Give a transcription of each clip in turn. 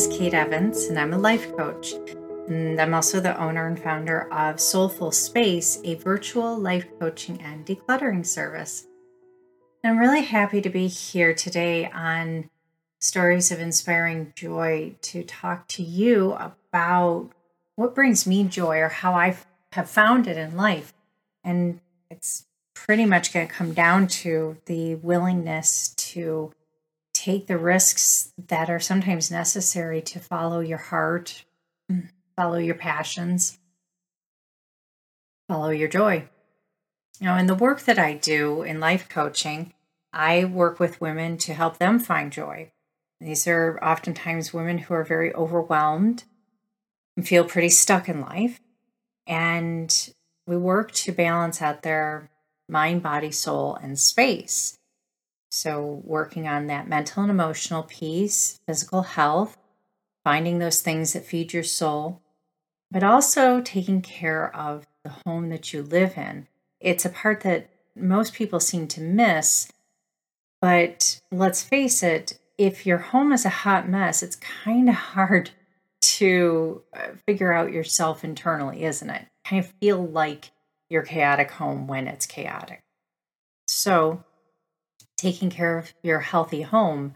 is Kate Evans, and I'm a life coach. And I'm also the owner and founder of Soulful Space, a virtual life coaching and decluttering service. I'm really happy to be here today on Stories of Inspiring Joy to talk to you about what brings me joy or how I have found it in life. And it's pretty much going to come down to the willingness to take the risks that are sometimes necessary to follow your heart, follow your passions, follow your joy. Now, in the work that I do in life coaching, I work with women to help them find joy. These are oftentimes women who are very overwhelmed and feel pretty stuck in life. And we work to balance out their mind, body, soul, and space. So, working on that mental and emotional piece, physical health, finding those things that feed your soul, but also taking care of the home that you live in. It's a part that most people seem to miss. But let's face it, if your home is a hot mess, it's kind of hard to uh, figure out yourself internally, isn't it? Kind of feel like your chaotic home when it's chaotic. So, taking care of your healthy home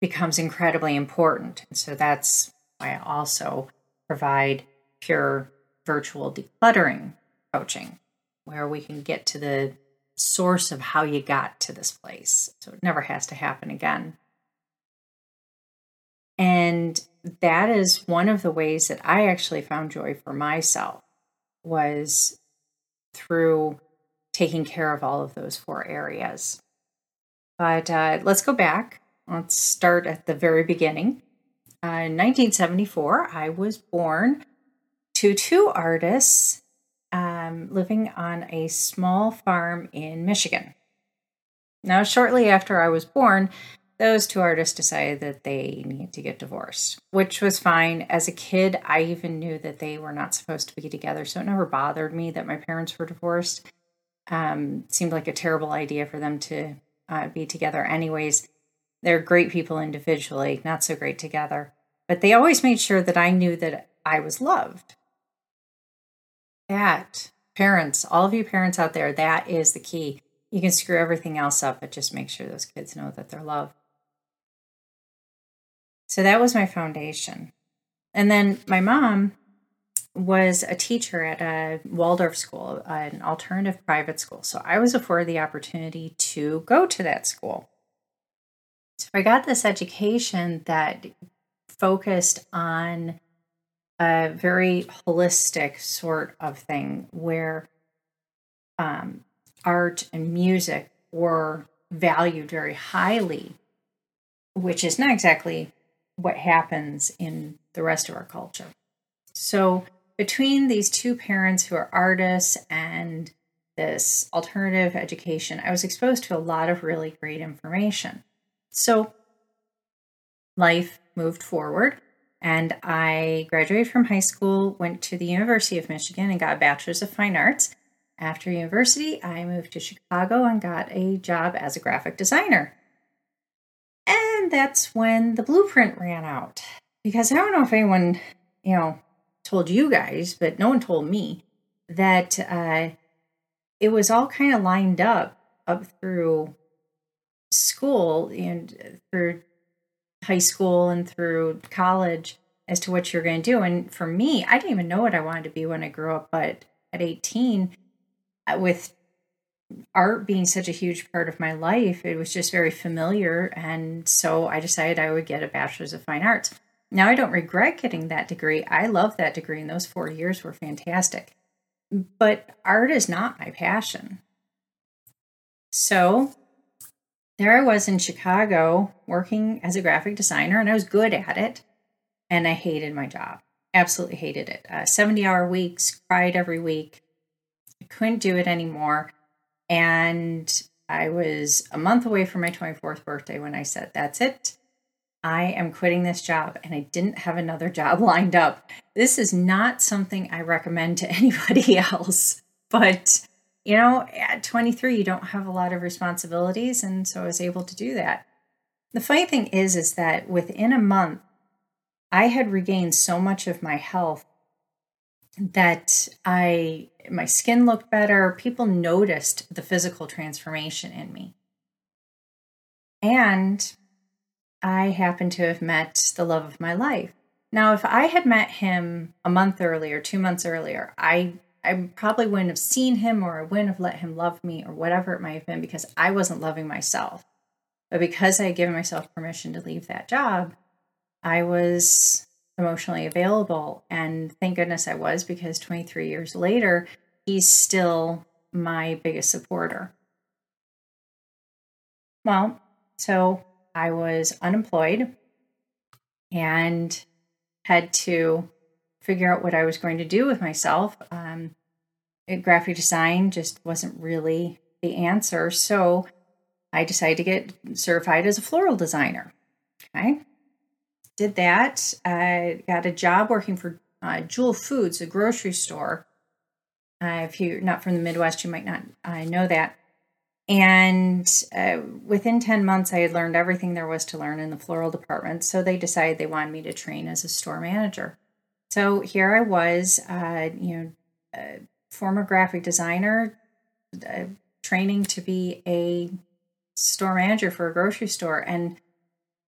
becomes incredibly important. And so that's why I also provide pure virtual decluttering coaching, where we can get to the source of how you got to this place. So it never has to happen again. And that is one of the ways that I actually found joy for myself was through taking care of all of those four areas. But uh, let's go back. Let's start at the very beginning. Uh, in 1974, I was born to two artists um, living on a small farm in Michigan. Now, shortly after I was born, those two artists decided that they needed to get divorced, which was fine. As a kid, I even knew that they were not supposed to be together, so it never bothered me that my parents were divorced. Um, seemed like a terrible idea for them to uh, be together, anyways. They're great people individually, not so great together. But they always made sure that I knew that I was loved. That, parents, all of you parents out there, that is the key. You can screw everything else up, but just make sure those kids know that they're loved. So that was my foundation. And then my mom was a teacher at a Waldorf school, an alternative private school. So I was afforded the opportunity to go to that school. So I got this education that focused on a very holistic sort of thing where um, art and music were valued very highly, which is not exactly what happens in the rest of our culture. So between these two parents who are artists and this alternative education, I was exposed to a lot of really great information. So life moved forward and I graduated from high school, went to the University of Michigan and got a bachelor's of fine arts. After university, I moved to Chicago and got a job as a graphic designer. And that's when the blueprint ran out. Because I don't know if anyone, you know, told you guys, but no one told me that uh, it was all kind of lined up up through school and through high school and through college as to what you're going to do. And for me, I didn't even know what I wanted to be when I grew up, but at 18, uh, with art being such a huge part of my life, it was just very familiar. And so I decided I would get a bachelor's of fine arts. Now, I don't regret getting that degree. I love that degree, and those four years were fantastic. But art is not my passion. So there I was in Chicago working as a graphic designer, and I was good at it. And I hated my job. Absolutely hated it. Uh, 70 hour weeks, cried every week. I couldn't do it anymore. And I was a month away from my 24th birthday when I said, That's it. I am quitting this job and I didn't have another job lined up. This is not something I recommend to anybody else, but you know, at 23 you don't have a lot of responsibilities and so I was able to do that. The funny thing is is that within a month I had regained so much of my health that I my skin looked better. People noticed the physical transformation in me. And I happened to have met the love of my life. Now, if I had met him a month earlier, two months earlier, I I probably wouldn't have seen him or I wouldn't have let him love me or whatever it might have been because I wasn't loving myself. But because I had given myself permission to leave that job, I was emotionally available. And thank goodness I was because 23 years later, he's still my biggest supporter. Well, so I was unemployed and had to figure out what I was going to do with myself. Um, graphic design just wasn't really the answer. So I decided to get certified as a floral designer. Okay. Did that. I got a job working for uh, Jewel Foods, a grocery store. Uh, if you're not from the Midwest, you might not uh, know that. And uh, within 10 months, I had learned everything there was to learn in the floral department. So they decided they wanted me to train as a store manager. So here I was, uh, you know, former graphic designer, uh, training to be a store manager for a grocery store. And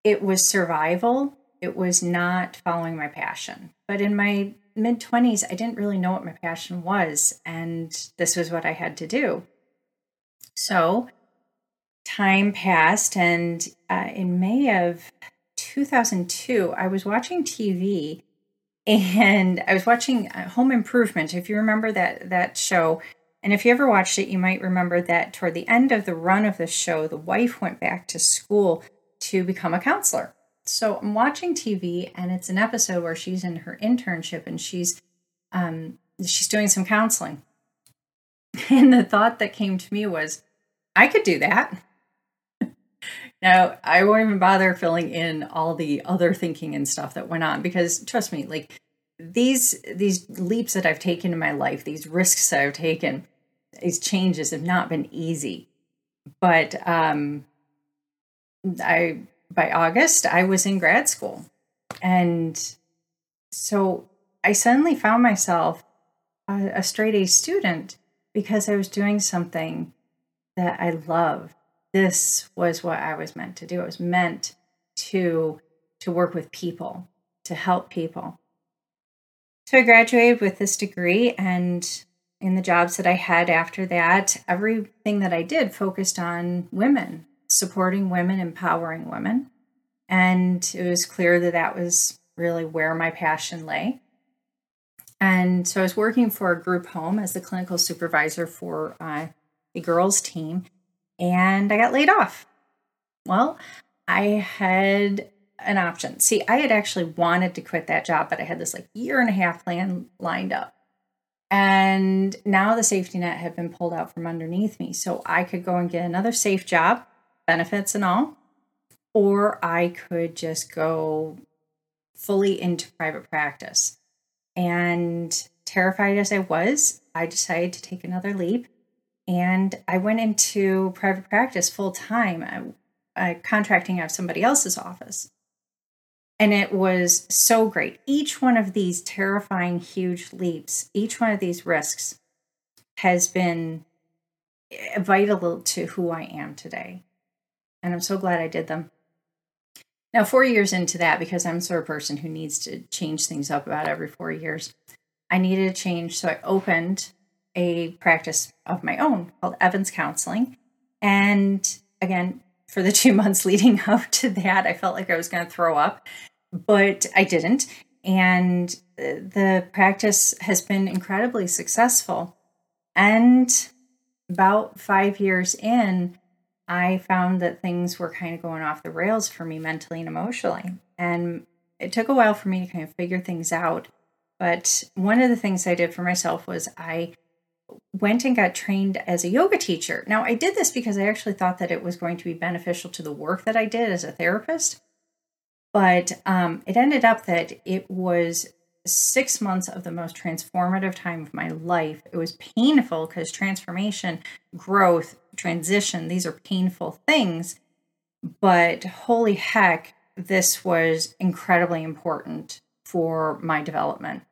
it was survival, it was not following my passion. But in my mid 20s, I didn't really know what my passion was. And this was what I had to do. So time passed, and uh, in May of 2002, I was watching TV and I was watching uh, Home Improvement. If you remember that that show, and if you ever watched it, you might remember that toward the end of the run of the show, the wife went back to school to become a counselor. So I'm watching TV, and it's an episode where she's in her internship and she's um, she's doing some counseling. And the thought that came to me was, I could do that. now, I won't even bother filling in all the other thinking and stuff that went on because trust me, like these these leaps that I've taken in my life, these risks I've taken, these changes have not been easy. But um I by August I was in grad school. And so I suddenly found myself a, a straight A student because I was doing something that I love. This was what I was meant to do. I was meant to to work with people, to help people. So I graduated with this degree and in the jobs that I had after that, everything that I did focused on women, supporting women, empowering women. And it was clear that that was really where my passion lay. And so I was working for a group home as the clinical supervisor for uh, a girls' team, and I got laid off. Well, I had an option. See, I had actually wanted to quit that job, but I had this like year and a half plan lined up. And now the safety net had been pulled out from underneath me. So I could go and get another safe job, benefits and all, or I could just go fully into private practice. And terrified as I was, I decided to take another leap and I went into private practice full time, uh, contracting out of somebody else's office. And it was so great. Each one of these terrifying, huge leaps, each one of these risks has been vital to who I am today. And I'm so glad I did them. Now, four years into that, because I'm sort of person who needs to change things up about every four years, I needed a change. So I opened a practice of my own called Evans Counseling. And again, for the two months leading up to that, I felt like I was going to throw up, but I didn't. And the practice has been incredibly successful. And about five years in, I found that things were kind of going off the rails for me mentally and emotionally. And it took a while for me to kind of figure things out. But one of the things I did for myself was I went and got trained as a yoga teacher. Now, I did this because I actually thought that it was going to be beneficial to the work that I did as a therapist. But um, it ended up that it was six months of the most transformative time of my life. It was painful because transformation, growth, transition, these are painful things. But holy heck, this was incredibly important for my development.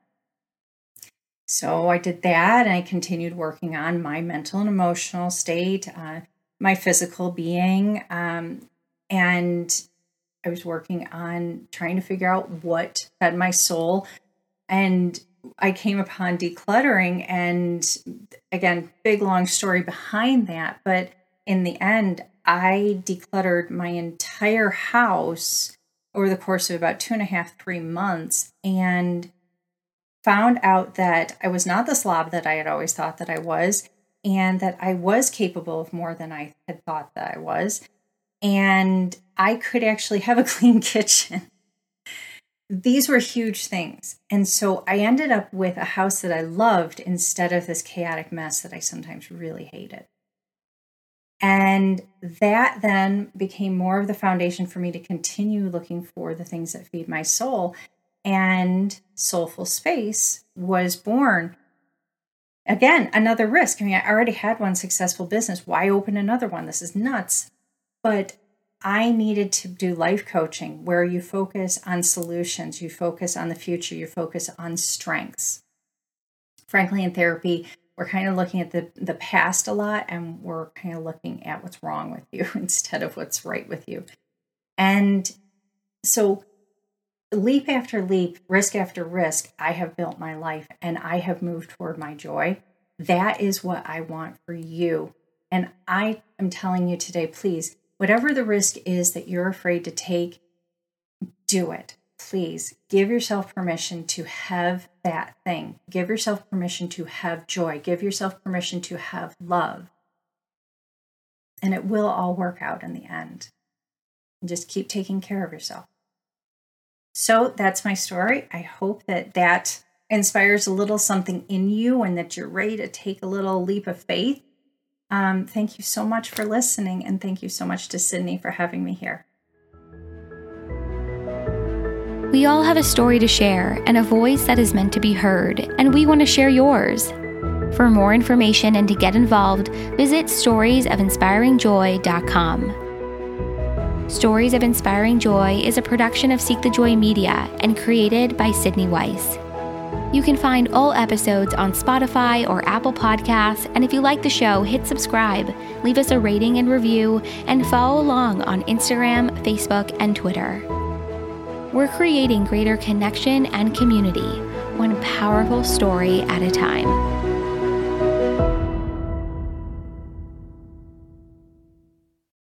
So I did that and I continued working on my mental and emotional state, uh, my physical being. Um, and I was working on trying to figure out what fed my soul. And I came upon decluttering. And again, big long story behind that. But in the end, I decluttered my entire house over the course of about two and a half, three months, and found out that I was not the slob that I had always thought that I was, and that I was capable of more than I had thought that I was. And I could actually have a clean kitchen. These were huge things. And so I ended up with a house that I loved instead of this chaotic mess that I sometimes really hated. And that then became more of the foundation for me to continue looking for the things that feed my soul. And Soulful Space was born. Again, another risk. I mean, I already had one successful business. Why open another one? This is nuts. But I needed to do life coaching where you focus on solutions, you focus on the future, you focus on strengths. Frankly, in therapy, we're kind of looking at the the past a lot and we're kind of looking at what's wrong with you instead of what's right with you and so leap after leap risk after risk i have built my life and i have moved toward my joy that is what i want for you and i am telling you today please whatever the risk is that you're afraid to take do it please give yourself permission to have that thing. Give yourself permission to have joy. Give yourself permission to have love. And it will all work out in the end. And just keep taking care of yourself. So that's my story. I hope that that inspires a little something in you and that you're ready to take a little leap of faith. Um, thank you so much for listening. And thank you so much to Sydney for having me here. We all have a story to share and a voice that is meant to be heard, and we want to share yours. For more information and to get involved, visit storiesofinspiringjoy.com. Stories of Inspiring Joy is a production of Seek the Joy Media and created by Sydney Weiss. You can find all episodes on Spotify or Apple Podcasts, and if you like the show, hit subscribe, leave us a rating and review, and follow along on Instagram, Facebook, and Twitter. We're creating greater connection and community, one powerful story at a time.